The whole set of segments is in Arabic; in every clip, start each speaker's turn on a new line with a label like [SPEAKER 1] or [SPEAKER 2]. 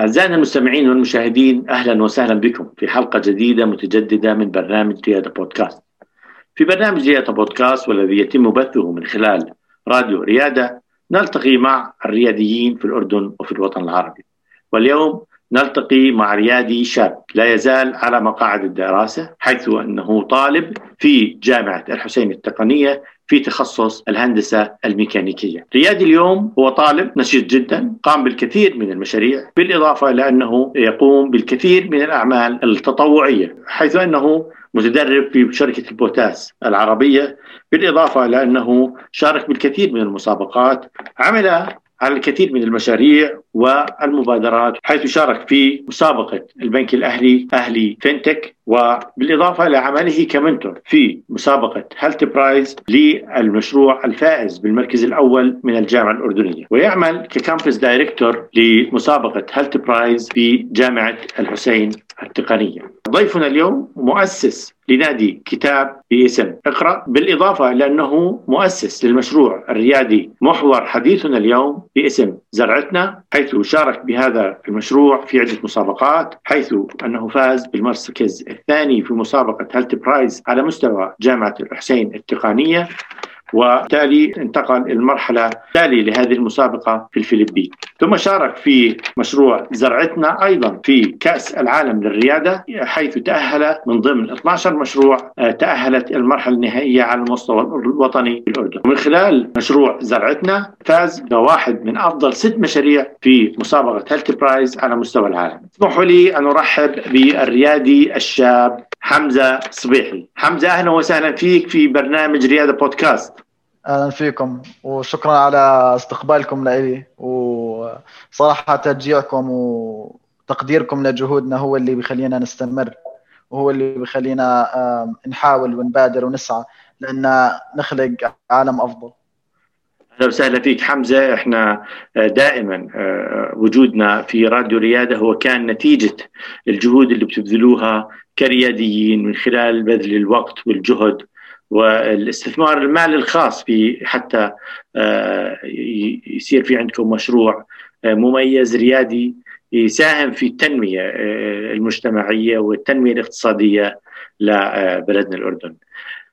[SPEAKER 1] أعزائنا المستمعين والمشاهدين أهلا وسهلا بكم في حلقة جديدة متجددة من برنامج ريادة بودكاست. في برنامج ريادة بودكاست والذي يتم بثه من خلال راديو ريادة نلتقي مع الرياديين في الأردن وفي الوطن العربي. واليوم نلتقي مع ريادي شاب لا يزال على مقاعد الدراسة حيث أنه طالب في جامعة الحسين التقنية في تخصص الهندسة الميكانيكية. ريادي اليوم هو طالب نشيط جدا قام بالكثير من المشاريع بالإضافة إلى أنه يقوم بالكثير من الأعمال التطوعية حيث أنه متدرب في شركة البوتاس العربية بالإضافة إلى أنه شارك بالكثير من المسابقات عمل الكثير من المشاريع والمبادرات حيث شارك في مسابقة البنك الأهلي أهلي fintech وبالإضافة إلى عمله ك mentor في مسابقة Hult Prize للمشروع الفائز بالمركز الأول من الجامعة الأردنية. ويعمل ك campus director لمسابقة Hult Prize في جامعة الحسين التقنية ضيفنا اليوم مؤسس لنادي كتاب باسم اقرأ بالإضافة لأنه مؤسس للمشروع الريادي محور حديثنا اليوم باسم زرعتنا حيث شارك بهذا المشروع في عدة مسابقات حيث أنه فاز بالمركز الثاني في مسابقة هلت برايز على مستوى جامعة الحسين التقنية. وبالتالي انتقل المرحلة التالية لهذه المسابقة في الفلبين. ثم شارك في مشروع زرعتنا أيضا في كأس العالم للريادة حيث تأهل من ضمن 12 مشروع آه، تأهلت المرحلة النهائية على المستوى الوطني في الأردن. ومن خلال مشروع زرعتنا فاز بواحد من أفضل ست مشاريع في مسابقة Hult Prize على مستوى العالم. اسمحوا لي أن أرحب بالريادي الشاب حمزة صبيحي. حمزة أهلا وسهلا فيك في برنامج ريادة بودكاست.
[SPEAKER 2] أهلا فيكم وشكرا على استقبالكم لي وصراحة تشجيعكم وتقديركم لجهودنا هو اللي بيخلينا نستمر وهو اللي بيخلينا نحاول ونبادر ونسعى لأن نخلق عالم أفضل.
[SPEAKER 1] أهلا وسهلا فيك حمزة. إحنا دائما وجودنا في راديو ريادة هو كان نتيجة الجهود اللي بتبذلوها كرياديين من خلال بذل الوقت والجهد والاستثمار المالي الخاص في حتى آه، يصير في عندكم مشروع آه، مميز ريادي يساهم في التنمية آه، المجتمعية والتنمية الاقتصادية لبلدنا الأردن.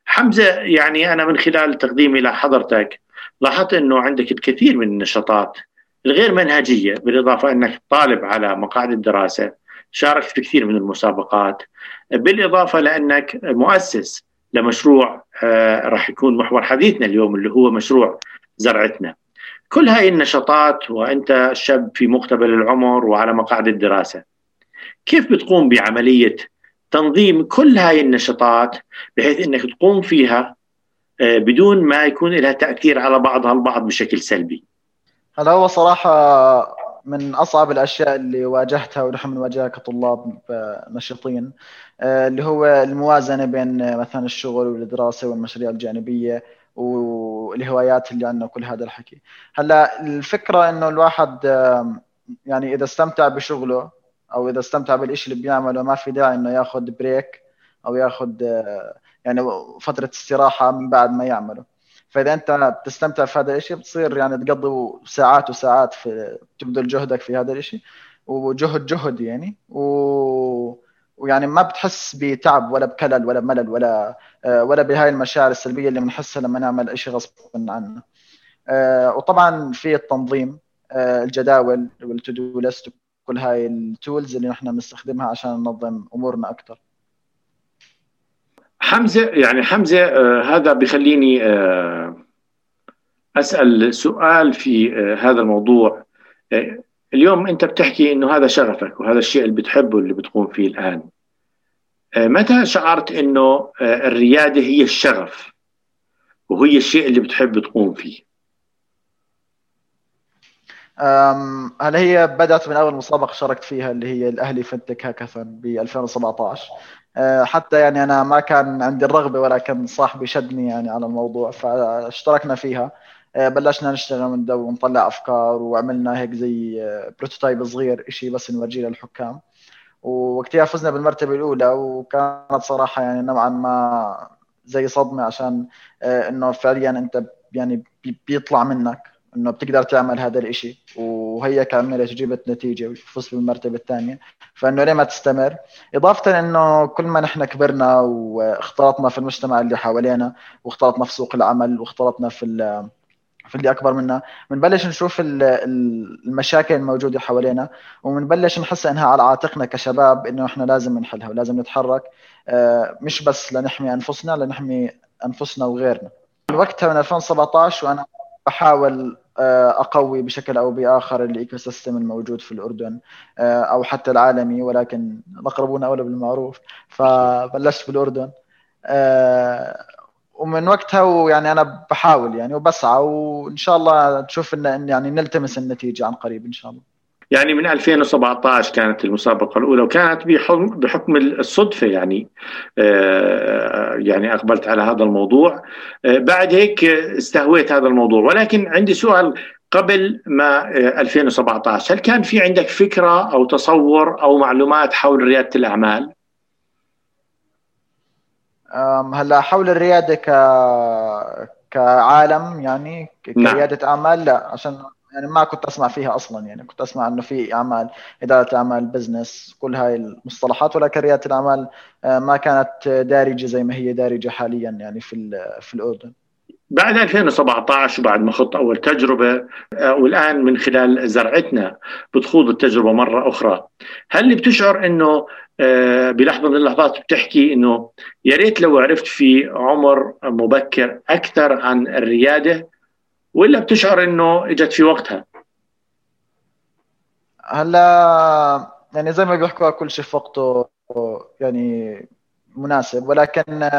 [SPEAKER 1] حمزة يعني أنا من خلال تقديمي لحضرتك لاحظت أنه عندك الكثير من النشاطات الغير منهجية بالإضافة أنك طالب على مقاعد الدراسة شاركت في كثير من المسابقات بالإضافة لأنك مؤسس لمشروع آه، راح يكون محور حديثنا اليوم اللي هو مشروع زرعتنا. كل هاي النشاطات وأنت شاب في مقتبل العمر وعلى مقاعد الدراسة. كيف بتقوم بعملية تنظيم كل هاي النشاطات بحيث إنك تقوم فيها آه، بدون ما يكون لها تأثير على بعضها البعض بشكل سلبي؟
[SPEAKER 2] هلا هو صراحة من أصعب الأشياء اللي واجهتها ونحن بنواجهها كطلاب آه، اللي هو الموازنة بين مثلا الشغل والدراسة والمشاريع الجانبية والهوايات اللي عندنا وكل هذا الحكي. هلا الفكرة إنه الواحد يعني إذا استمتع بشغله أو إذا استمتع بالشيء اللي بيعمله ما في داعي إنه ياخذ بريك أو ياخذ آه، يعني فترة استراحة من بعد ما يعمله. فإذا أنت بتستمتع في هذا الشيء بتصير يعني تقضي ساعات وساعات في تبذل جهدك في هذا الشيء وجهد جهد يعني. و ويعني ما بتحس بتعب ولا بكلل ولا بملل ولا آه، ولا بهاي المشاعر السلبية اللي بنحسها لما نعمل شيء غصب عنا آه، وطبعا في التنظيم آه، الجداول والتو ليست كل هاي التولز اللي نحن بنستخدمها عشان ننظم أمورنا أكثر
[SPEAKER 1] حمزة يعني حمزة هذا بخليني أسأل سؤال في هذا الموضوع. اليوم أنت بتحكي إنه هذا شغفك وهذا الشيء اللي بتحبه اللي بتقوم فيه الآن. آه متى شعرت إنه آه الريادة هي الشغف وهي الشيء اللي بتحب تقوم فيه؟
[SPEAKER 2] هلا هي بدأت من أول مسابقة شاركت فيها اللي هي الأهلي فنتك هاكاثون ب 2017 آه، حتى يعني أنا ما كان عندي الرغبة ولكن صاحبي شدني يعني على الموضوع فاشتركنا فيها. بلشنا نشتغل من ونطلع أفكار وعملنا هيك زي بروتوتايب صغير شيء بس نورجيه للحكام. ووقتها فزنا بالمرتبة الأولى وكانت صراحة يعني نوعا ما زي صدمة عشان آه، إنه فعليا أنت يعني بيطلع منك إنه بتقدر تعمل هذا الإشي. وهي عملت جبت نتيجة وفزت بالمرتبة الثانية. فإنه ليه ما تستمر؟ إضافة إنه كل ما نحن كبرنا واختلطنا في المجتمع اللي حوالينا واختلطنا في سوق العمل واختلطنا في في اللي أكبر منا بنبلش نشوف المشاكل الموجودة حوالينا وبنبلش نحس إنها على عاتقنا كشباب إنه إحنا لازم نحلها ولازم نتحرك. آه، مش بس لنحمي أنفسنا لنحمي أنفسنا وغيرنا. وقتها من 2017 وأنا بحاول آه، أقوي بشكل أو بآخر ال ecosystem الموجود في الأردن آه، أو حتى العالمي ولكن الاقربون أولى بالمعروف فبلشت بالأردن. ومن وقتها ويعني أنا بحاول يعني وبسعى وإن شاء الله تشوف ان يعني نلتمس النتيجة عن قريب إن شاء الله.
[SPEAKER 1] يعني من 2017 كانت المسابقة الأولى وكانت بحكم, الصدفة يعني آه يعني أقبلت على هذا الموضوع. آه بعد هيك استهويت هذا الموضوع. ولكن عندي سؤال قبل ما 2017 آه، هل كان في عندك فكرة أو تصور أو معلومات حول ريادة الأعمال؟
[SPEAKER 2] هلا حول الريادة ك كعالم يعني نعم. كريادة نعم. أعمال لا عشان يعني ما كنت أسمع فيها أصلا يعني كنت أسمع إنه في أعمال إدارة أعمال بزنس كل هاي المصطلحات ولكن ريادة الأعمال آه، ما كانت دارجة زي ما هي دارجة حاليا يعني في في الأردن
[SPEAKER 1] بعد 2017 وبعد ما خضت أول تجربة آه، والآن من خلال زرعتنا بتخوض التجربة مرة أخرى هل بتشعر إنه آه، بلحظة من اللحظات بتحكي إنه يا ريت لو عرفت في عمر مبكر أكثر عن الريادة ولا بتشعر إنه إجت في وقتها؟
[SPEAKER 2] هلا يعني زي ما بيحكوا كل شيء في وقته يعني مناسب ولكن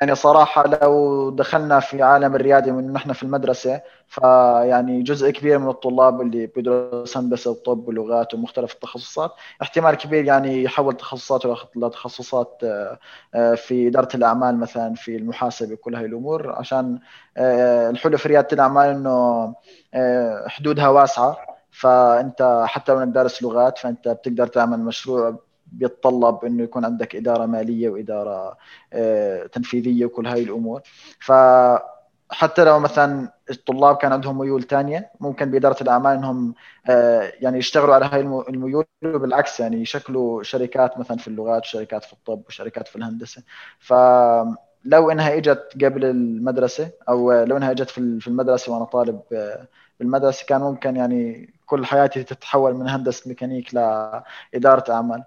[SPEAKER 2] يعني صراحة لو دخلنا في عالم الريادة من نحن في المدرسة فيعني جزء كبير من الطلاب اللي بيدرس هندسة وطب ولغات ومختلف التخصصات احتمال كبير يعني يحول تخصصاته لتخصصات آه، آه، في إدارة الأعمال مثلا في المحاسبة كل هاي الأمور. عشان آه، الحلو في ريادة الأعمال إنه حدودها واسعة. فأنت حتى لو دارس لغات فأنت بتقدر تعمل مشروع بيتطلب إنه يكون عندك إدارة مالية وإدارة آه، تنفيذية وكل هاي الأمور. ف حتى لو مثلا الطلاب كان عندهم ميول ثانية ممكن بإدارة الأعمال إنهم آه، يعني يشتغلوا على هاي الميول وبالعكس يعني يشكلوا شركات مثلا في اللغات وشركات في الطب وشركات في الهندسة. فلو إنها إجت قبل المدرسة أو لو إنها إجت في المدرسة وأنا طالب آه، بالمدرسة كان ممكن يعني كل حياتي تتحول من هندسة ميكانيك لإدارة أعمال.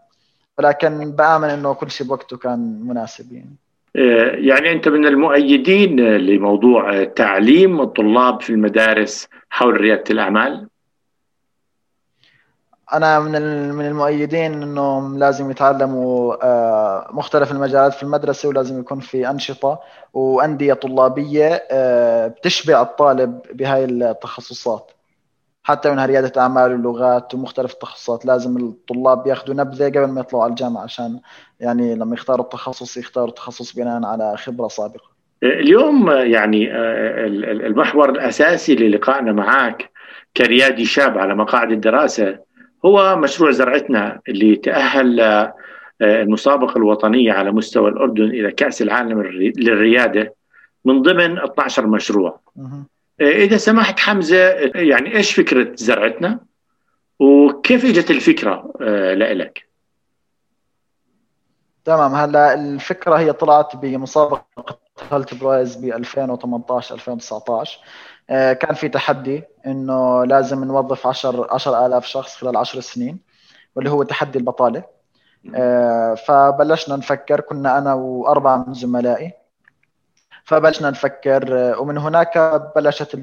[SPEAKER 2] ولكن بآمن إنه كل شيء بوقته كان مناسب يعني
[SPEAKER 1] آه، يعني أنت من المؤيدين لموضوع تعليم الطلاب في المدارس حول ريادة الأعمال؟
[SPEAKER 2] أنا من من المؤيدين انهم لازم يتعلموا آه، مختلف المجالات في المدرسة ولازم يكون في أنشطة وأندية طلابية آه، بتشبع الطالب بهاي التخصصات حتى منها رياده أعمال ولغات ومختلف التخصصات لازم الطلاب ياخذوا نبذه قبل ما يطلعوا على الجامعة عشان يعني لما يختاروا التخصص يختاروا التخصص بناء على خبرة سابقة.
[SPEAKER 1] اليوم يعني آه، المحور الأساسي للقائنا معك كريادي شاب على مقاعد الدراسة هو مشروع زرعتنا اللي تأهل آه، المسابقة الوطنية على مستوى الأردن إلى كأس العالم للريادة من ضمن 12 مشروع. إذا سمحت حمزة يعني إيش فكرة زرعتنا؟ وكيف إجت الفكرة آه، لك
[SPEAKER 2] تمام. هلا الفكرة هي طلعت بمسابقة هلت برايز ب 2018 2019 كان في تحدي إنه لازم نوظف 10 10000 شخص خلال 10 سنين واللي هو تحدي البطالة. آه، فبلشنا نفكر كنا أنا وأربعة من زملائي فبلشنا نفكر آه، ومن هناك بلشت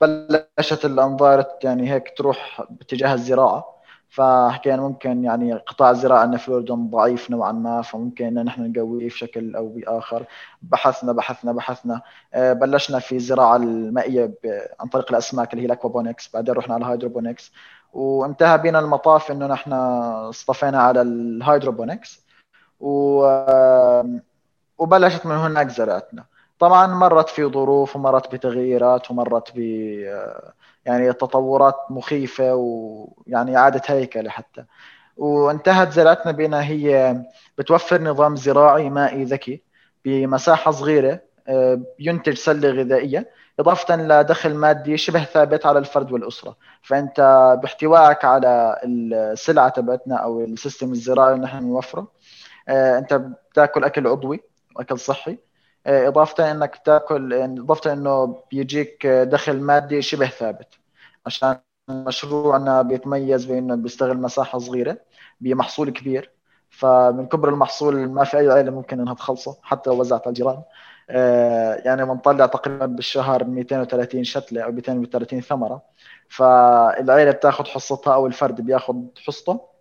[SPEAKER 2] بلشت الأنظار يعني هيك تروح باتجاه الزراعة. فحكينا ممكن يعني قطاع الزراعة عندنا في الأردن ضعيف نوعا ما فممكن ان نحن نقويه في شكل أو بآخر. بحثنا بحثنا بحثنا. آه، بلشنا في الزراعة المائية عن طريق الأسماك اللي هي ال aquaponics بعدين رحنا على ال hydroponics وانتهى بنا المطاف إنه نحن اصطفينا على ال hydroponics و وبلشت من هناك زرعتنا طبعا مرت في ظروف ومرت بتغييرات ومرت ب يعني تطورات مخيفة ويعني إعادة هيكلة حتى. وانتهت زرعتنا بأنها هي بتوفر نظام زراعي مائي ذكي بمساحة صغيرة آه، ينتج سلة غذائية إضافة لدخل مادي شبه ثابت على الفرد والأسرة. فأنت باحتوائك على السلعة تبعتنا أو السيستم الزراعي اللي نحن نوفره آه، أنت بتاكل أكل عضوي واكل صحي. آه، إضافة إنك تأكل إضافة إنه بيجيك دخل مادي شبه ثابت. عشان مشروعنا بيتميز بإنه بيستغل مساحة صغيرة بمحصول كبير. فمن كبر المحصول ما في أي عائلة ممكن إنها تخلصه حتى لو وزعت على الجيران. آه، يعني بنطلع تقريبا بالشهر 230 شتلة أو 230 ثمرة. فالعائلة بتاخذ حصتها أو الفرد بياخذ حصته.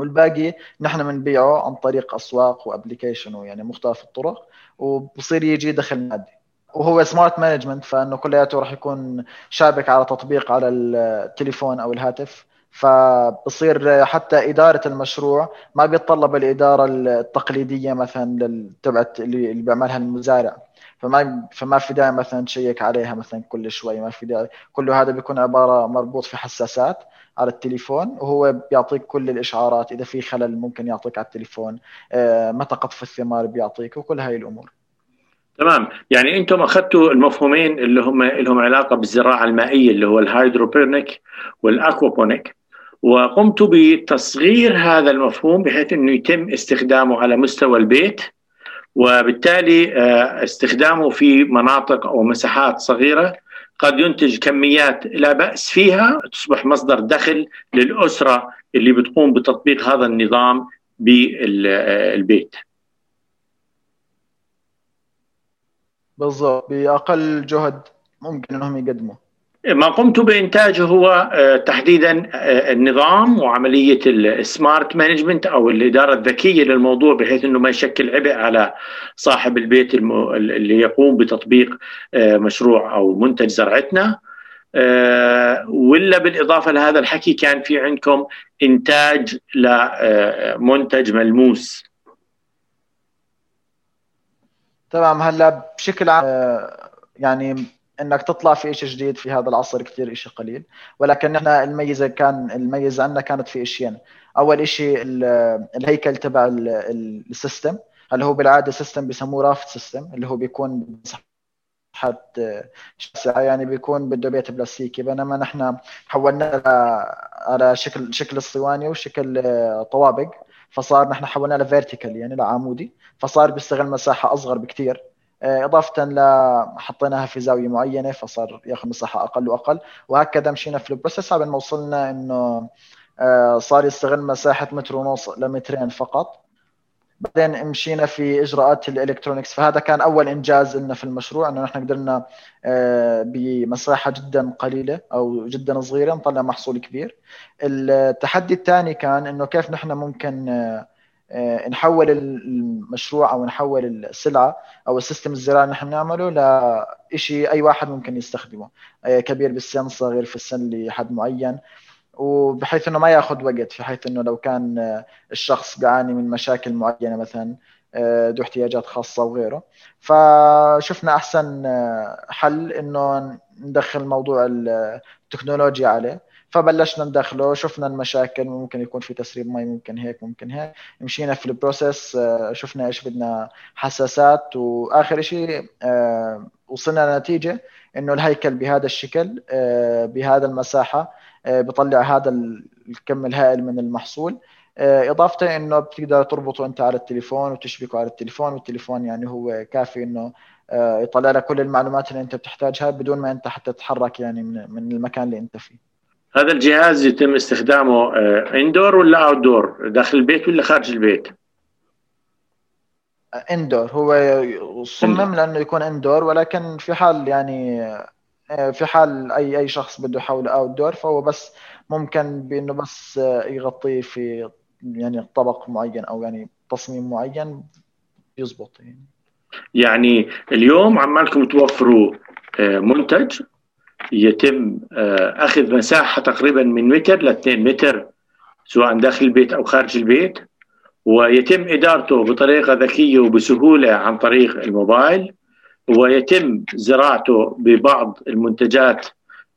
[SPEAKER 2] والباقي نحن بنبيعه عن طريق أسواق و application ويعني مختلف الطرق وبصير يجي دخل مادي. وهو smart management فإنه كلياته راح يكون شابك على تطبيق على التليفون أو الهاتف. فبصير حتى إدارة المشروع ما بيتطلب الإدارة التقليدية مثلا تبعت اللي بيعملها المزارع. فما فما في داعي مثلا تشيك عليها مثلا كل شوي ما في داعي. كله هذا بيكون عبارة مربوط في حساسات على التليفون وهو بيعطيك كل الإشعارات. إذا في خلل ممكن يعطيك على التليفون. آه، متى قطف الثمار بيعطيك وكل هاي الأمور.
[SPEAKER 1] تمام. يعني أنتم أخذتوا المفهومين اللي هم لهم علاقة بالزراعة المائية اللي هو ال hydroponic وال aquaponic. وقمت بتصغير هذا المفهوم بحيث إنه يتم استخدامه على مستوى البيت. وبالتالي آه، استخدامه في مناطق أو مساحات صغيرة قد ينتج كميات لا بأس فيها تصبح مصدر دخل للأسرة اللي بتقوم بتطبيق هذا النظام بالبيت.
[SPEAKER 2] بالضبط بأقل جهد ممكن إنهم يقدموا.
[SPEAKER 1] ما قمت بإنتاجه هو آه، تحديدا آه، النظام وعملية السمارت مانجمنت أو الإدارة الذكية للموضوع بحيث إنه ما يشكل عبء على صاحب البيت اللي يقوم بتطبيق آه، مشروع أو منتج زرعتنا. ولا بالإضافة لهذا الحكي كان في عندكم إنتاج لمنتج ملموس.
[SPEAKER 2] تمام. هلا بشكل عام يعني إنك تطلع في شيء جديد في هذا العصر كثير شيء قليل. ولكن إحنا الميزة كان الميزة عندنا كانت في شيئين أول شيء الهيكل تبع ال system. اللي هو بالعادة system بيسموه raft system. اللي هو بيكون مساحه شاسعة يعني بيكون بده بيت بلاستيكي. بينما نحن حولنا على شكل شكل الصواني وشكل طوابق. فصار نحن حولنا ل vertical يعني لعمودي فصار بيستغل مساحة أصغر بكثير آه، إضافة ل حطيناها في زاوية معينة فصار ياخذ مساحة أقل وأقل. وهكذا مشينا في ال process. على ما وصلنا إنه آه، صار يستغل مساحة متر ونص لمترين فقط. بعدين مشينا في إجراءات ال electronics فهذا كان أول إنجاز لنا في المشروع إنه نحن قدرنا آه، بمساحة جدا قليلة أو جدا صغيرة نطلع محصول كبير. التحدي الثاني كان إنه كيف نحن ممكن آه، نحول المشروع أو نحول السلعة أو ال system الزراعي اللي نحن بنعمله لشيء أي واحد ممكن يستخدمه. آه، كبير بالسن صغير في السن لحد معين. وبحيث إنه ما ياخذ وقت في حيث إنه لو كان آه، الشخص بيعاني من مشاكل معينة مثلا ذو احتياجات خاصة وغيره فشفنا أحسن حل إنه ندخل موضوع التكنولوجيا عليه. فبلشنا ندخله شفنا المشاكل ممكن يكون في تسريب مي ممكن هيك ممكن هيك. مشينا في ال process آه، شفنا إيش بدنا حساسات وآخر شيء آه، وصلنا لنتيجة إنه الهيكل بهذا الشكل آه، بهذا المساحة بطلع هذا الكم الهائل من المحصول. إضافة إنه بتقدر تربطه انت على التليفون وتشبكه على التليفون والتليفون يعني هو كافي إنه يطلع لك كل المعلومات اللي أنت بتحتاجها بدون ما أنت حتى تتحرك يعني من المكان اللي أنت فيه.
[SPEAKER 1] هذا الجهاز يتم استخدامه indoor آه، ولا outdoor داخل البيت ولا خارج البيت؟
[SPEAKER 2] indoor هو صمم لأنه يكون indoor ولكن في حال يعني آه، في حال أي أي شخص بده يحوله outdoor فهو بس ممكن بإنه بس آه، يغطيه في يعني طبق معين أو يعني تصميم معين يزبط يعني.
[SPEAKER 1] يعني اليوم عمالكم توفروا منتج يتم آه، أخذ مساحة تقريبا من متر ل 2 متر سواء داخل البيت أو خارج البيت ويتم إدارته بطريقة ذكية وبسهولة عن طريق الموبايل ويتم زراعته ببعض المنتجات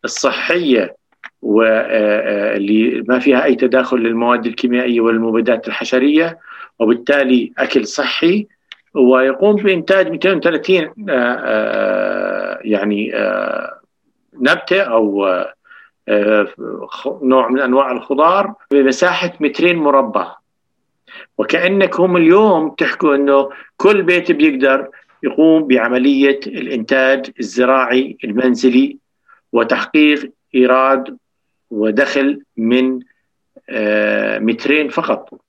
[SPEAKER 1] الصحية واللي آه، ما فيها أي تداخل للمواد الكيميائية والمبيدات الحشرية وبالتالي أكل صحي ويقوم بإنتاج 230 يعني نبتة أو نوع من أنواع الخضار بمساحة مترين مربع. وكأنكم اليوم تحكوا أنه كل بيت بيقدر يقوم بعملية الإنتاج الزراعي المنزلي وتحقيق إيراد ودخل من آه، مترين فقط.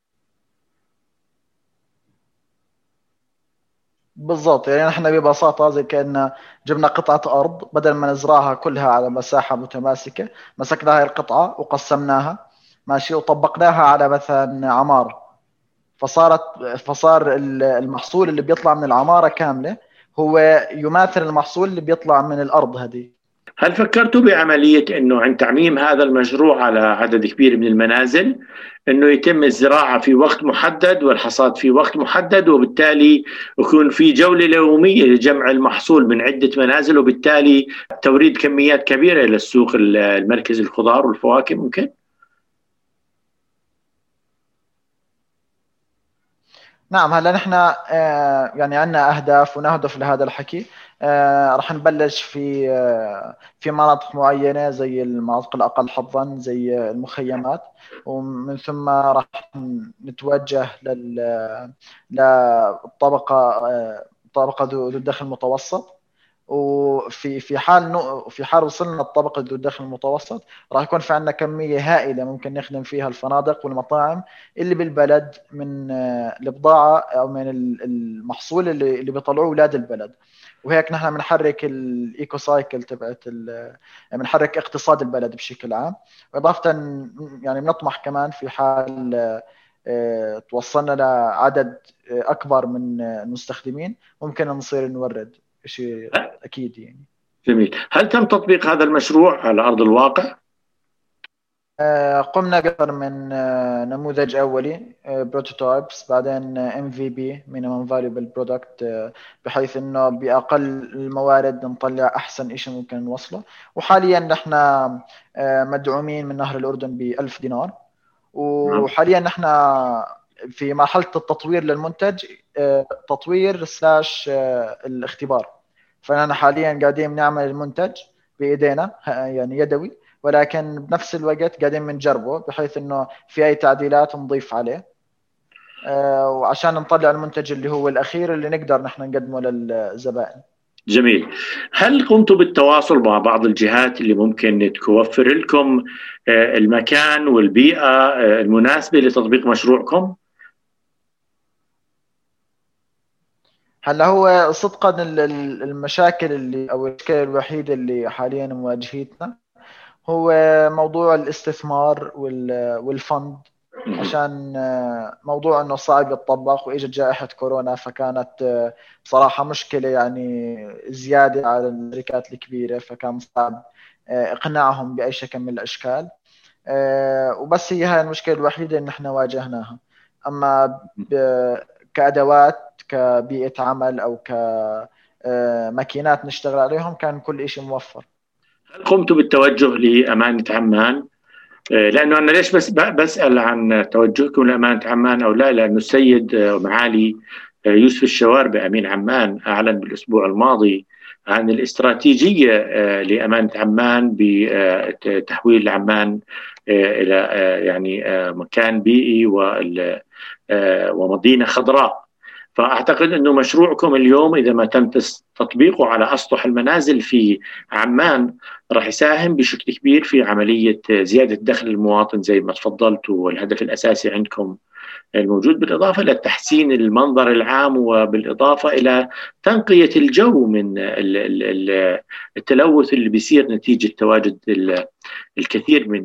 [SPEAKER 2] بالضبط. يعني إحنا ببساطة زي كأن جبنا قطعة أرض بدل ما نزرعها كلها على مساحة متماسكة مسكنا هاي القطعة وقسمناها ماشي وطبقناها على مثلا عمارة. فصارت فصار المحصول اللي بيطلع من العمارة كاملة هو يماثل المحصول اللي بيطلع من الأرض هذه.
[SPEAKER 1] هل فكرتوا بعملية أنه عند تعميم هذا المشروع على عدد كبير من المنازل أنه يتم الزراعة في وقت محدد والحصاد في وقت محدد وبالتالي يكون في جولة يومية لجمع المحصول من عدة منازل وبالتالي توريد كميات كبيرة إلى السوق المركزي الخضار والفواكه ممكن؟
[SPEAKER 2] نعم هلا نحن آه، يعني عندنا أهداف ونهدف لهذا الحكي. آه، راح نبلش في آه، في مناطق معينة زي المناطق الأقل حظا زي المخيمات. ومن ثم راح نتوجه لل للطبقه طبقة ذو الدخل المتوسط. وفي في حال في حال وصلنا الطبقه ذو الدخل المتوسط راح يكون في عندنا كمية هائلة ممكن نخدم فيها الفنادق والمطاعم اللي بالبلد من البضاعة أو من المحصول اللي اللي بيطلعوه أولاد البلد. وهيك نحن بنحرك الإيكو سايكل تبعت بنحرك اقتصاد البلد بشكل عام. وإضافة يعني بنطمح كمان في حال آه، توصلنا لعدد أكبر من المستخدمين ممكن نصير نورد. شيء أكيد يعني.
[SPEAKER 1] جميل. هل تم تطبيق هذا المشروع على أرض الواقع؟
[SPEAKER 2] آه، قمنا بأكثر من آه، نموذج أولي prototypes آه، بعدين MVP minimum viable product بحيث إنه بأقل الموارد نطلع أحسن شيء ممكن نوصله. وحاليا نحن مدعومين من نهر الأردن ب 1000 دينار. نعم. وحاليا نحن في مرحلة التطوير للمنتج تطوير سلاش آه، الاختبار. فانا حاليا قاعدين نعمل المنتج بإيدينا يعني يدوي ولكن بنفس الوقت قاعدين بنجربه بحيث إنه في أي تعديلات نضيف عليه. آه، وعشان نطلع المنتج اللي هو الأخير اللي نقدر نحن نقدمه للزبائن.
[SPEAKER 1] جميل. هل قمتوا بالتواصل مع بعض الجهات اللي ممكن توفر لكم المكان والبيئة المناسبة لتطبيق مشروعكم؟
[SPEAKER 2] هلا هو صدقا المشاكل اللي أو المشكلة الوحيده اللي حاليا مواجهتنا هو موضوع الاستثمار والفند عشان موضوع إنه صعب يتطبق وإجت جائحة كورونا فكانت بصراحة مشكلة يعني زيادة على الشركات الكبيرة فكان صعب إقناعهم بأي شكل من الأشكال. وبس هي هاي المشكلة الوحيدة اللي نحن واجهناها. أما كأدوات كبيئة عمل أو كماكينات آه، نشتغل عليهم كان كل شيء موفر.
[SPEAKER 1] هل قمتوا بالتوجه لأمانة عمان؟ آه، لأنه أنا ليش بس بسأل عن توجهكم لأمانة عمان أو لا؟ لأنه السيد معالي يوسف الشواربي امين عمان أعلن بالأسبوع الماضي عن الاستراتيجية آه، لأمانة عمان بتحويل عمان إلى يعني مكان بيئي ومدينة خضراء. فأعتقد أنه مشروعكم اليوم إذا ما تم تطبيقه على أسطح المنازل في عمان راح يساهم بشكل كبير في عملية زيادة دخل المواطن زي ما تفضلت والهدف الأساسي عندكم. الموجود بالإضافة إلى تحسين المنظر العام وبالإضافة إلى تنقية الجو من التلوث اللي بيصير نتيجة تواجد الكثير من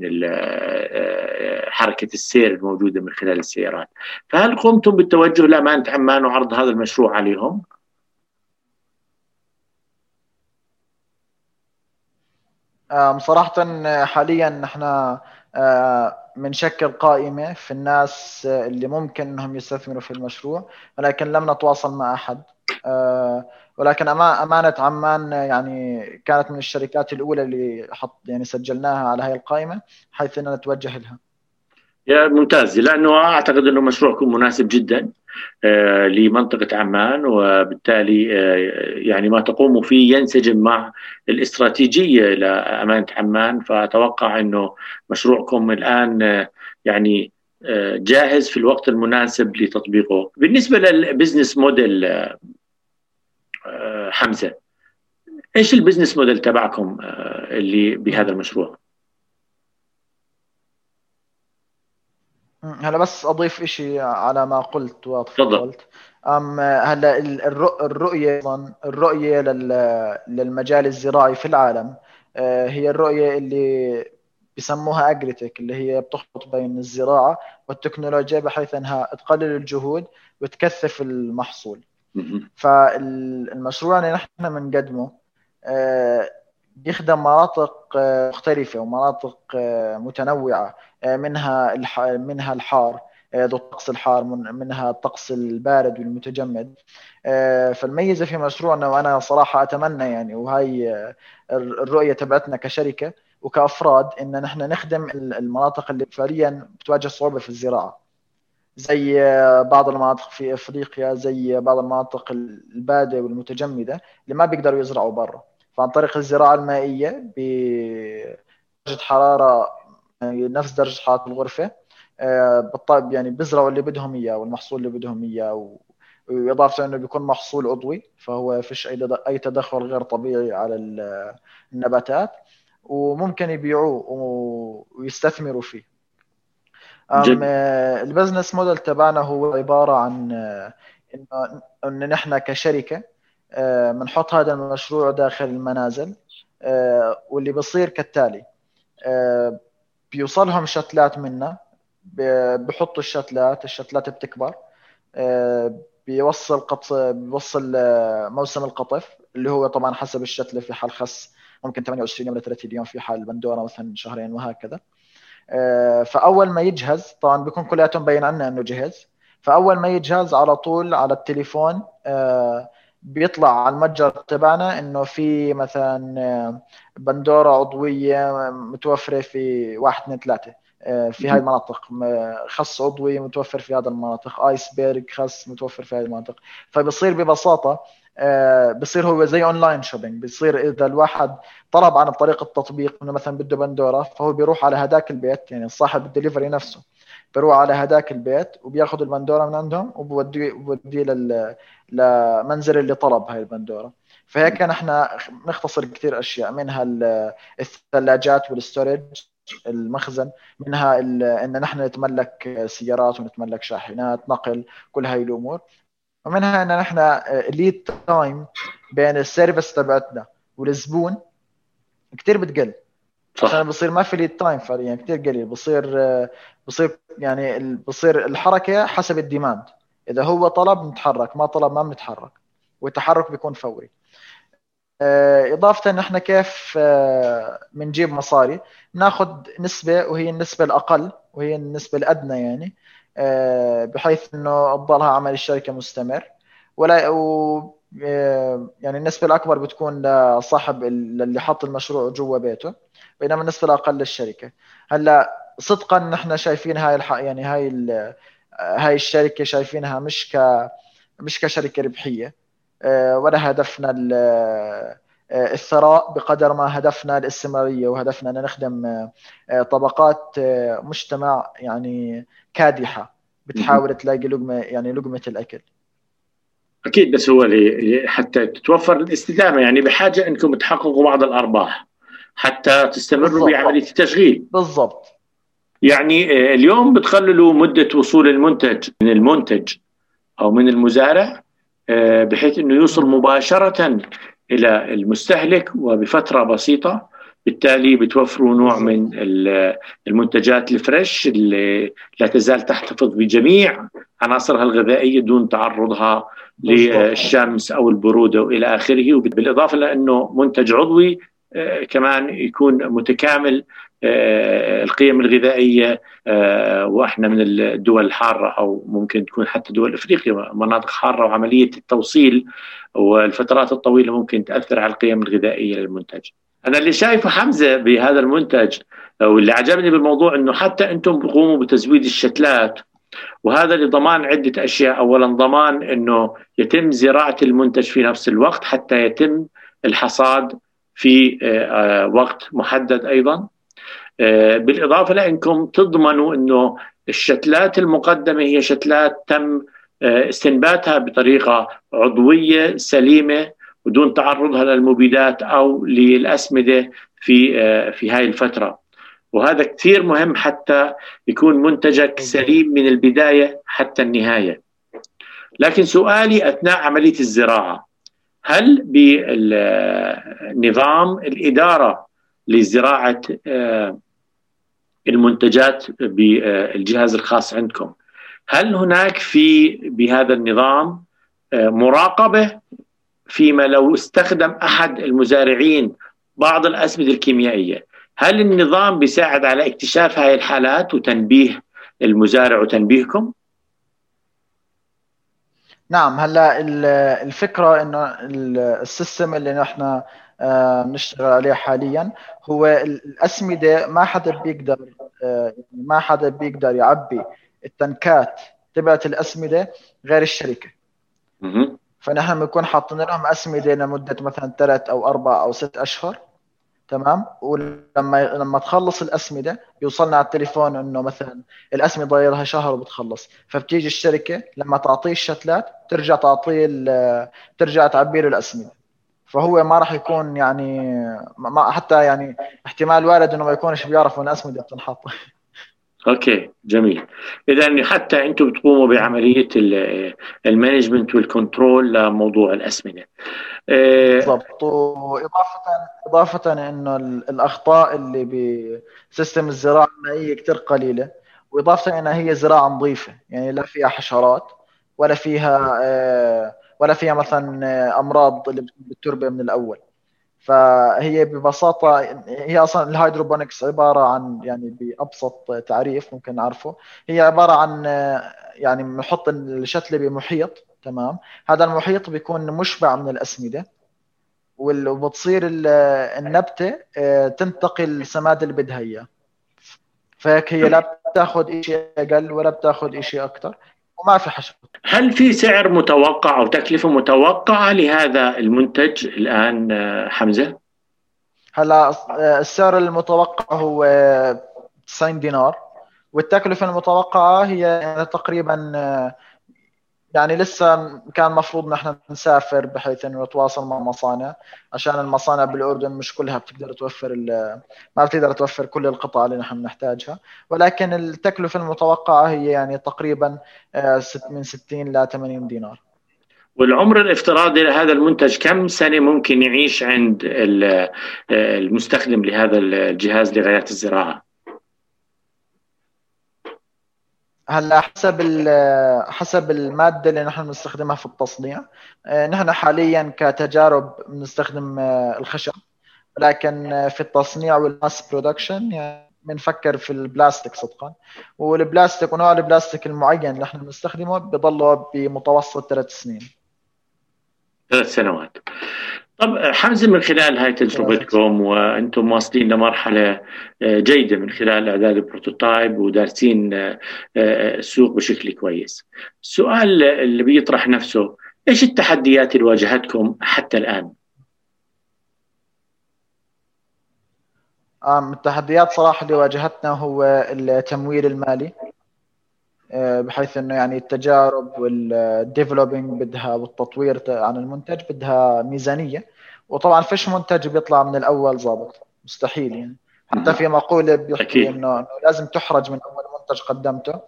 [SPEAKER 1] حركة السير الموجودة من خلال السيارات فهل قمتم بالتوجه لأمانة عمان وعرض هذا المشروع عليهم؟
[SPEAKER 2] صراحة حاليا نحن بنشكل قائمة في الناس اللي ممكن إنهم يستثمروا في المشروع ولكن لم نتواصل مع أحد. آه، ولكن أمانة عمان يعني كانت من الشركات الأولى اللي حط يعني سجلناها على هذه القائمة حيث إننا نتوجه لها.
[SPEAKER 1] يا ممتاز. لأنه أعتقد إنه مشروعكم مناسب جدا. لمنطقة عمان وبالتالي يعني ما تقوم فيه ينسجم مع الاستراتيجية لأمانة عمان فأتوقع أنه مشروعكم الآن يعني جاهز في الوقت المناسب لتطبيقه بالنسبة لل business model حمزة إيش ال business model تبعكم اللي بهذا المشروع؟
[SPEAKER 2] هلا بس أضيف شيء على ما قلت وتفضلت أم هلا الرؤية أيضا الرؤية للمجال الزراعي في العالم آه، هي الرؤية اللي بسموها أجريتك اللي هي بتخلط بين الزراعة والتكنولوجيا بحيث إنها تقلل الجهود وتكثف المحصول. فالمشروع اللي نحن بنقدمه آه، بيخدم مناطق آه، مختلفة ومناطق متنوعة. منها منها الحار ذو الطقس الحار منها الطقس البارد والمتجمد. فالميزة في مشروعنا وأنا صراحة أتمنى يعني وهي الرؤية تبعتنا كشركة وكأفراد إن نحن نخدم المناطق اللي فعليا بتواجه صعوبة في الزراعة. زي بعض المناطق في إفريقيا زي بعض المناطق البارده والمتجمدة اللي ما بيقدروا يزرعوا برا. فعن طريق الزراعة المائية بدرجه حرارة نفس درجة حرارة الغرفة. بالطبع يعني بيزرعوا اللي بدهم إياه والمحصول اللي بدهم إياه وإضافة إنه بيكون محصول عضوي فهو فيش أي أي تدخل غير طبيعي على النباتات وممكن يبيعوه ويستثمروا فيه. أم البزنس موديل تبعنا هو عبارة عن انه ان نحن كشركة بنحط هذا المشروع داخل المنازل واللي بصير كالتالي. بيوصلهم شتلات منا بحطوا الشتلات الشتلات بتكبر. بيوصل قط بيوصل موسم القطف اللي هو طبعا حسب الشتلة في حال خس ممكن 28 يوم ل 30 يوم في حال بندورة مثلا شهرين وهكذا. فأول ما يجهز طبعا بيكون كلياتهم مبين عنا إنه جهز. فأول ما يجهز على طول على التليفون بيطلع على المتجر تبعنا إنه في مثلا بندورة عضوية متوفرة في واحد اثنين ثلاثة في هاي المناطق. خس عضوي متوفر في هذا المناطق. iceberg خس متوفر في هذه المناطق. فبصير ببساطة بصير هو زي online shopping بصير إذا الواحد طلب عن طريق التطبيق إنه مثلا بده بندورة فهو بيروح على هداك البيت يعني صاحب الدليفري نفسه. بيروح على هداك البيت وبياخذ البندوره من عندهم وبوديه بوديه لل لمنزل اللي طلب هاي البندوره فهيك نحن نختصر كثير أشياء منها الثلاجات وال storage المخزن منها إن نحن نتملك سيارات ونتملك شاحنات نقل كل هاي الأمور. ومنها إن نحن ال lead time بين ال service تبعتنا والزبون كثير بتقل. صح. عشان بصير ما في lead time فعليا كثير قليل. بصير بصير يعني بصير الحركة حسب ال demand. إذا هو طلب نتحرك ما طلب ما بنتحرك والتحرك بيكون فوري. آه، إضافة نحن كيف بنجيب آه، مصاري. ناخذ نسبة وهي النسبة الأقل وهي النسبة الأدنى يعني آه، بحيث إنه تضلها عمل الشركة مستمر. ولا و يعني النسبة الأكبر بتكون لصاحب اللي حط المشروع جوا بيته. بينما النسبة الأقل للشركة. هلأ صدقا نحن شايفين هاي الح... يعني هاي ال... هاي الشركة شايفينها مش ك مش كشركة ربحية. آه، ولا هدفنا آه، الثراء بقدر ما هدفنا الاستمرارية وهدفنا أن نخدم آه، طبقات مجتمع يعني كادحة بتحاول تلاقي لقمة يعني لقمة الأكل.
[SPEAKER 1] أكيد بس هو حتى تتوفر الاستدامة يعني بحاجة أنكم تحققوا بعض الأرباح. حتى تستمروا بعملية التشغيل.
[SPEAKER 2] بالضبط.
[SPEAKER 1] يعني اليوم بتقللوا مدة وصول المنتج من المنتج أو من المزارع آه، بحيث إنه يوصل مباشرة إلى المستهلك وبفترة بسيطة. بالتالي بتوفروا نوع من المنتجات الفريش اللي لا تزال تحتفظ بجميع عناصرها الغذائية دون تعرضها للشمس أو البرودة والى آخره. بالاضافه لأنه منتج عضوي آه، كمان يكون متكامل آه، القيم الغذائية آه، وإحنا من الدول الحارة أو ممكن تكون حتى دول أفريقيا مناطق حارة وعملية التوصيل والفترات الطويلة ممكن تأثر على القيم الغذائية للمنتج. أنا اللي شايفه حمزة بهذا المنتج واللي عجبني بالموضوع إنه حتى أنتم بقوموا بتزويد الشتلات وهذا لضمان عدة أشياء أولا ضمان أنه يتم زراعة المنتج في نفس الوقت حتى يتم الحصاد في وقت محدد أيضا. بالإضافة لأنكم تضمنوا أنه الشتلات المقدمة هي شتلات تم استنباتها بطريقة عضوية سليمة بدون تعرضها للمبيدات أو للأسمدة في في هاي الفترة. وهذا كثير مهم حتى يكون منتجك سليم من البداية حتى النهاية. لكن سؤالي أثناء عملية الزراعة هل بنظام الإدارة لزراعة آه، المنتجات بالجهاز الخاص عندكم هل هناك في بهذا النظام آه، مراقبة فيما لو استخدم أحد المزارعين بعض الأسمدة الكيميائية هل النظام بيساعد على اكتشاف هاي الحالات وتنبيه المزارع وتنبيهكم؟
[SPEAKER 2] نعم هلا الفكرة إنه السيستم اللي نحن آه، بنشتغل عليه حاليا هو الأسمدة ما حدا بيقدر آه، ما حدا بيقدر يعبي التنكات تبعت الأسمدة غير الشركة. فنحن بنكون حاطين لهم أسمدة لمدة مثلا ثلاث أو أربع أو ست أشهر. تمام؟ ولما لما تخلص الأسمدة بيوصلنا على التليفون إنه مثلا الأسمدة ضايلها شهر وبتخلص. فبتيجي الشركة لما تعطيه الشتلات ترجع تعطيه ترجع تعبي له الاسمده فهو ما راح يكون يعني ما حتى يعني احتمال وارد إنه ما يكونش بيعرف وين الأسمدة بتنحط.
[SPEAKER 1] okay جميل. اذا حتى أنتم بتقوموا بعملية ال management وال control لموضوع الاسمده
[SPEAKER 2] آه، بالضبط. واضافه إضافة انه الأخطاء اللي ب system الزراعة المائيه كثير قليلة. وإضافة انها هي زراعة نظيفة. يعني لا فيها حشرات ولا فيها آه، ولا فيها مثلا أمراض اللي بالتربة من الأول. فهي ببساطة هي أصلا ال hydroponics عبارة عن يعني بأبسط تعريف ممكن نعرفه. هي عبارة عن يعني بنحط الشتله بمحيط تمام؟ هذا المحيط بيكون مشبع من الأسمدة وبتصير النبتة آه، تنتقل السماد اللي بدها إياه. فهيك هي لا بتاخذ شيء أقل ولا بتاخذ شيء أكثر وما في حشر
[SPEAKER 1] هل في سعر متوقع أو تكلفة متوقعة لهذا المنتج الآن آه، حمزة؟
[SPEAKER 2] هلا آه، السعر المتوقع هو 90 دينار والتكلفة المتوقعة هي تقريبا آه، يعني لسه كان المفروض نحن نسافر بحيث إنه نتواصل مع مصانع عشان المصانع بالأردن مش كلها بتقدر توفر ما بتقدر توفر كل القطع اللي نحن بنحتاجها ولكن التكلفة المتوقعة هي يعني تقريبا آه، من 60 ل 80 دينار
[SPEAKER 1] والعمر الافتراضي لهذا المنتج كم سنة ممكن يعيش عند آه، المستخدم لهذا الجهاز لغايات الزراعة؟
[SPEAKER 2] هلا حسب حسب المادة اللي نحن بنستخدمها في التصنيع آه، نحن حاليا كتجارب بنستخدم آه، الخشب لكن آه، في التصنيع وال mass production يعني بنفكر في البلاستيك صدقا. والبلاستيك ونوع البلاستيك المعين اللي نحن بنستخدمه بضله بمتوسط ثلاث سنين.
[SPEAKER 1] ثلاث سنوات طب حمزه من خلال هاي تجربتكم وأنتم واصلين لمرحلة آه، جيدة من خلال إعداد ال prototype ودارسين آه، آه، السوق بشكل كويس. السؤال اللي بيطرح نفسه إيش التحديات اللي واجهتكم حتى الآن؟
[SPEAKER 2] التحديات صراحة اللي واجهتنا هو التمويل المالي بحيث إنه يعني التجارب وال developing بدها والتطوير عن المنتج بدها ميزانية. وطبعا فيش منتج بيطلع من الأول ظابط مستحيل يعني. حتى في مقولة بيحكي إنه لازم تحرج من أول منتج قدمته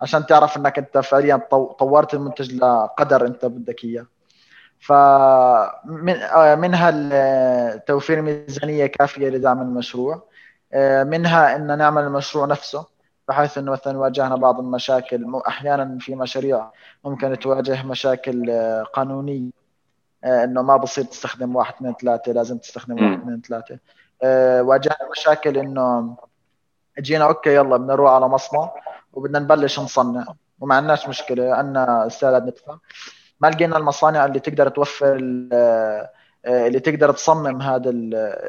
[SPEAKER 2] عشان تعرف إنك أنت فعليا طورت المنتج لقدر أنت بدك إياه. فمنها آه، توفير ميزانية كافية لدعم المشروع. آه، منها إن نعمل المشروع نفسه. بحيث إنه مثلا واجهنا بعض المشاكل أحيانا في مشاريع ممكن تواجه مشاكل آه، قانونية آه، إنه ما بصير تستخدم واحد اثنين ثلاثة لازم تستخدم واحد اثنين ثلاثة. آه، واجهنا مشاكل إنه جينا أوكي يلا بدنا نروح على مصنع وبدنا نبلش نصنع. وما عندناش مشكلة عندنا استعداد ندفع ما لقينا المصانع اللي تقدر توفر اللي تقدر تصمم هذا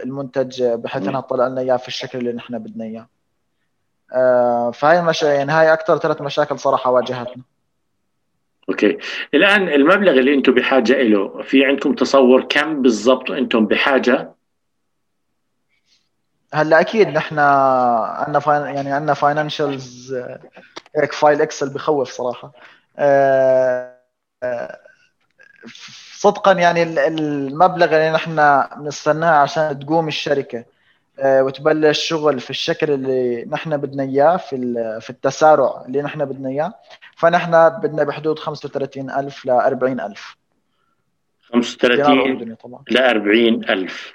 [SPEAKER 2] المنتج بحيث إنها تطلع لنا إياه في الشكل اللي نحن بدنا إياه. فهي المش... يعني هاي أكثر ثلاث مشاكل صراحة واجهتنا.
[SPEAKER 1] okay. الآن المبلغ اللي أنتم بحاجة له في عندكم تصور كم بالضبط أنتم بحاجة؟
[SPEAKER 2] هلأ أكيد نحن عندنا fin... يعني عندنا financials هيك file Excel بخوف صراحة. أه... صدقا يعني المبلغ اللي نحن بنستناه عشان تقوم الشركة وتبلش شغل في الشكل اللي نحن بدنا إياه في في التسارع اللي نحن بدنا إياه. فنحن بدنا بحدود 35000 ل 40000
[SPEAKER 1] 35 ل 40000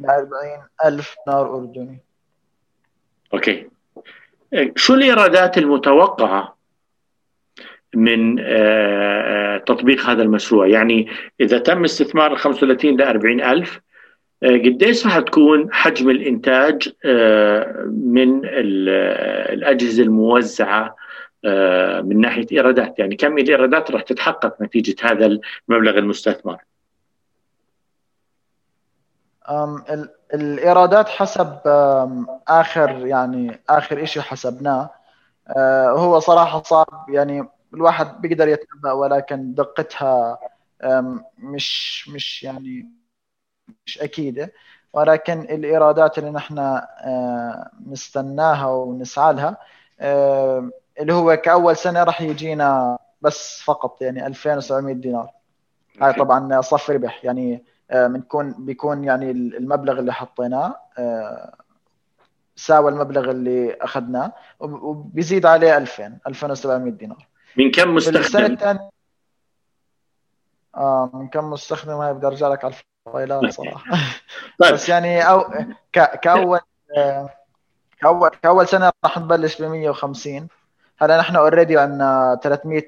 [SPEAKER 2] ل 40000 دينار أردني.
[SPEAKER 1] أوكي. شو الإيرادات المتوقعة من آه، آه، تطبيق هذا المشروع؟ يعني إذا تم استثمار ال 35 ل 40 ألف آه، قديش راح تكون حجم الإنتاج من الأجهزة الموزعة من ناحية إيرادات؟ يعني كم الإيرادات راح تتحقق نتيجة هذا المبلغ المستثمر؟
[SPEAKER 2] الإيرادات حسب آخر يعني آخر شيء حسبناه. هو صراحة صعب يعني الواحد بيقدر يتنبأ ولكن دقتها مش مش يعني مش أكيدة ولكن الإيرادات اللي نحن نستناها ونسعى لها اللي هو كأول سنة راح يجينا بس فقط يعني 2700 دينار. هاي طبعا صف ربح يعني بنكون بيكون يعني المبلغ اللي حطيناه ساوى المبلغ اللي أخذناه وبيزيد عليه 2000 2700 دينار.
[SPEAKER 1] من كم مستخدم؟
[SPEAKER 2] آه من كم مستخدم؟ هاي بدي أرجع لك على ال file ات صراحة. طيب. بس يعني أو ك... كأول كأول كأول سنة راح نبلش ب 150 هلا نحن already عندنا 300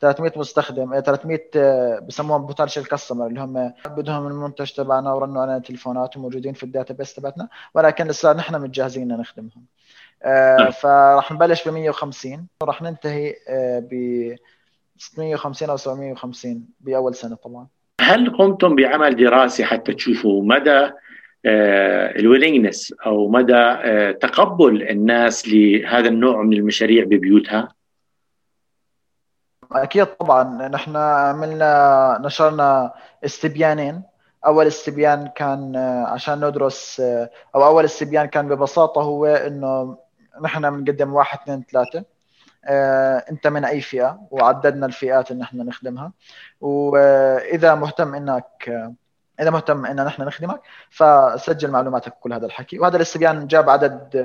[SPEAKER 2] 300 مستخدم 300 بسموهم potential customer اللي هم بدهم المنتج تبعنا ورنوا علينا تليفونات وموجودين في ال database تبعتنا ولكن لسه نحن متجهزين نخدمهم آه، نعم. فراح نبلش ب 150 وراح ننتهي آه، ب 650 أو 750 بأول سنة طبعا.
[SPEAKER 1] هل قمتم بعمل دراسي حتى تشوفوا مدى آه، أو مدى تقبل الناس لهذا النوع من المشاريع ببيوتها؟
[SPEAKER 2] أكيد طبعا. نحن عملنا نشرنا استبيانين. أول استبيان كان عشان ندرس أو أول استبيان كان ببساطة هو إنه نحن بنقدم واحد اثنين ثلاثة. آه، انت من أي فئة وعددنا الفئات اللي نحن نخدمها. وإذا مهتم إنك إذا مهتم إن نحن نخدمك فسجل معلوماتك كل هذا الحكي. وهذا الاستبيان جاب عدد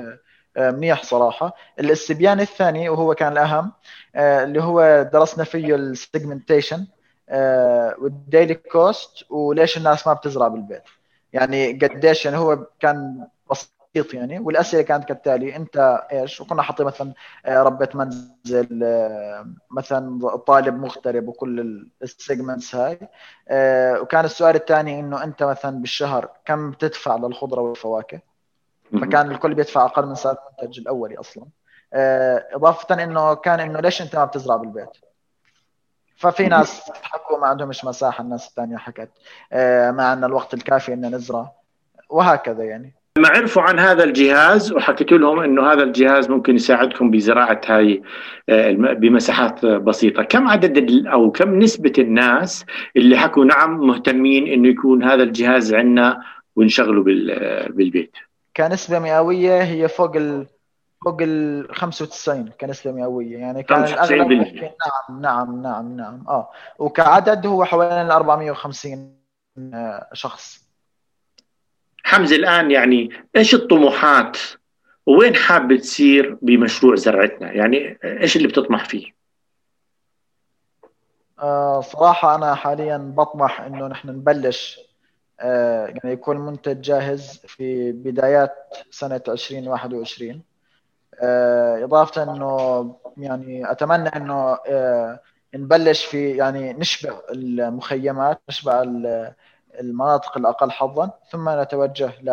[SPEAKER 2] آه، منيح صراحة. الاستبيان الثاني وهو كان الأهم آه، اللي هو درسنا فيه السيجمنتيشن وال daily cost وليش الناس ما بتزرع بالبيت. يعني قديش يعني هو كان بسيط يعني. والأسئلة كانت كالتالي أنت إيش؟ وكنا حاطين مثلا آه، ربة منزل آه، مثلا طالب مغترب وكل ال segments هاي. آه، وكان السؤال الثاني إنه أنت مثلا بالشهر كم بتدفع للخضرة والفواكه؟ فكان الكل بيدفع أقل من سعر المنتج الأولي أصلا. إضافة إنه كان إنه ليش أنت ما بتزرع بالبيت؟ ففي ناس حكوا ما عندهمش مساحة الناس الثانية حكت ما عندنا الوقت الكافي ان نزرع. وهكذا يعني.
[SPEAKER 1] لما عرفوا عن هذا الجهاز وحكيت لهم إنه هذا الجهاز ممكن يساعدكم بزراعة هاي آه، بمساحات بسيطة، كم عدد أو كم نسبة الناس اللي حكوا نعم مهتمين إنه يكون هذا الجهاز عندنا ونشغله بالبيت؟
[SPEAKER 2] كنسبة مئوية هي فوق ال فوق ال 95 كنسبة مئوية. يعني كان الأغلب نعم نعم نعم نعم. آه. وكعدد هو حوالي 450 آه، شخص.
[SPEAKER 1] حمزة الآن يعني إيش الطموحات؟ وين حاب تصير بمشروع زرعتنا؟ يعني إيش اللي بتطمح فيه؟
[SPEAKER 2] آه صراحة أنا حاليا بطمح إنه نحن نبلش آه يعني يكون منتج جاهز في بدايات سنة 2021 آه إضافة إنه يعني أتمنى إنه آه نبلش في يعني نشبع المخيمات نشبع المناطق الأقل حظا ثم نتوجه ل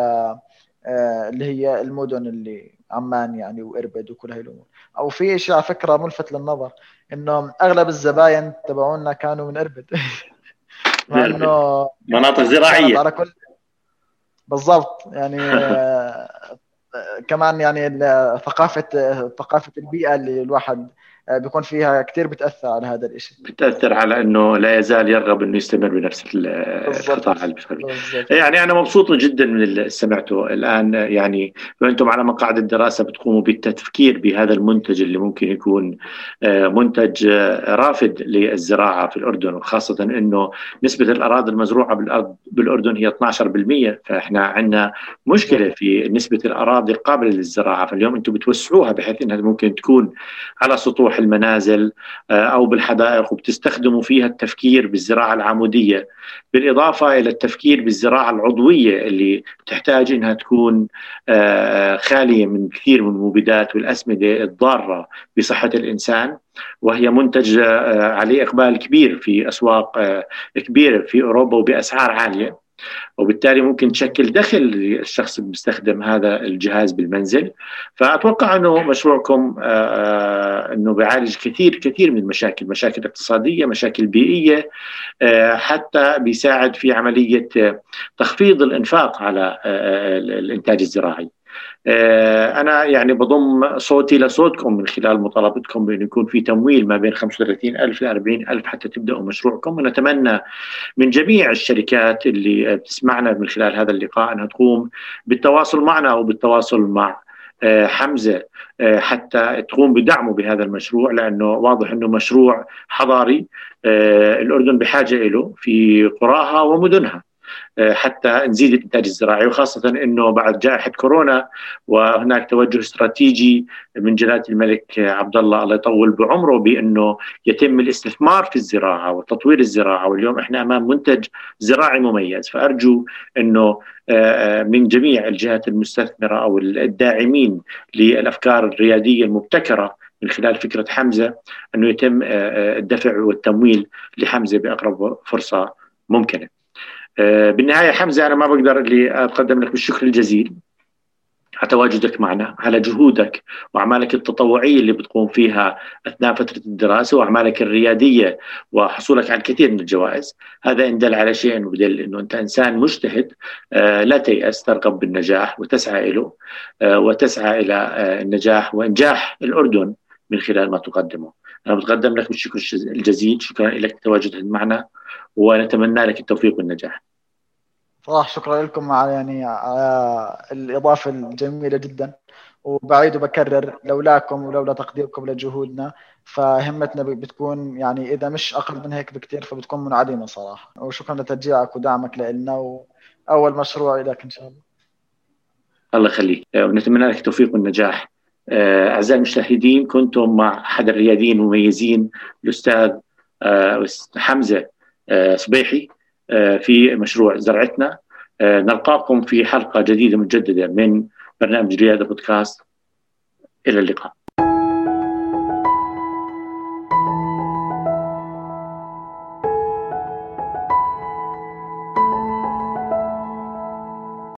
[SPEAKER 2] آه، اللي هي المدن اللي عمان يعني وإربد وكل هاي الأمور. أو في شيء على فكرة ملفت للنظر إنه أغلب الزباين تبعونا كانوا من إربد.
[SPEAKER 1] مع مناطق زراعية.
[SPEAKER 2] على كل بالضبط. يعني آه، كمان يعني ثقافة ثقافة البيئة اللي الواحد آه، بيكون فيها كثير بتأثر على هذا الشيء
[SPEAKER 1] بتأثر على إنه لا يزال يرغب إنه يستمر بنفس القطاع يعني أنا مبسوط جدا من اللي سمعته. الآن يعني وأنتم على مقاعد الدراسة بتقوموا بالتفكير بهذا المنتج اللي ممكن يكون آه، منتج آه، رافد للزراعة في الأردن وخاصه إنه نسبة الأراضي المزروعة بالارض بالأردن هي 12% فإحنا عندنا مشكلة في نسبة الأراضي القابله للزراعة. فاليوم أنتم بتوسعوها بحيث إنها ممكن تكون على سطوح المنازل آه، أو بالحدائق وبتستخدموا فيها التفكير بالزراعة العمودية. بالإضافة إلى التفكير بالزراعة العضوية اللي تحتاج إنها تكون آه، خالية من كثير من المبيدات والأسمدة الضارة بصحة الإنسان وهي منتج آه، عليه إقبال كبير في أسواق كبيرة في أوروبا وبأسعار عالية. وبالتالي ممكن تشكل دخل للشخص اللي بيستخدم هذا الجهاز بالمنزل. فأتوقع أنه مشروعكم آه، آه، أنه بيعالج كثير كثير من المشاكل مشاكل اقتصادية مشاكل بيئية آه، حتى بيساعد في عملية تخفيض الإنفاق على الإنتاج الزراعي. أنا يعني بضم صوتي لصوتكم من خلال مطالبتكم بانه يكون في تمويل ما بين 35 ألف ل 40 ألف حتى تبدأوا مشروعكم. ونتمنى من جميع الشركات اللي بتسمعنا من خلال هذا اللقاء أنها تقوم بالتواصل معنا أو بالتواصل مع آه، حمزة آه، حتى تقوم بدعمه بهذا المشروع لأنه واضح أنه مشروع حضاري الأردن بحاجة له في قراها ومدنها. آه، حتى نزيد الانتاج الزراعي وخاصة إنه بعد جائحة كورونا وهناك توجه استراتيجي من جلاله الملك عبد الله الله يطول بعمره بإنه يتم الاستثمار في الزراعة وتطوير الزراعة واليوم إحنا أمام منتج زراعي مميز فأرجو إنه آه، من جميع الجهات المستثمرة أو الداعمين للأفكار الريادية المبتكرة من خلال فكرة حمزة إنه يتم آه، الدفع والتمويل لحمزة بأقرب فرصة ممكنة. آه، بالنهاية حمزة أنا ما بقدر اللي اقدم لك بالشكر الجزيل. على تواجدك معنا. على جهودك وأعمالك التطوعية اللي بتقوم فيها أثناء فترة الدراسة وأعمالك الريادية وحصولك على الكثير من الجوائز هذا إن دل على شيء انه بدل إنه أنت إنسان مجتهد آه، لا تيأس ترغب بالنجاح وتسعى له آه، وتسعى إلى النجاح وإنجاح الأردن. من خلال ما تقدمه. أنا بتقدم لك بالشكر الجزيل شكرا لك تواجدك معنا ونتمنى لك التوفيق والنجاح.
[SPEAKER 2] صراحة شكرا لكم على يعني على الإضافة الجميلة جدا. وبعيد وبكرر لولاكم ولولا تقديركم لجهودنا فهمتنا بتكون يعني إذا مش أقل من هيك بكثير فبتكون منعدمة صراحة. وشكرا لتشجيعك ودعمك لنا وأول مشروع لك إن شاء الله.
[SPEAKER 1] الله يخليك. ونتمنى لك التوفيق والنجاح. أعزائي المشاهدين كنتم مع أحد الرياديين المميزين الأستاذ آه، حمزة آه، صبيحي آه، في مشروع زرعتنا. آه، نلقاكم في حلقة جديدة مجددة من برنامج ريادة بودكاست. إلى اللقاء.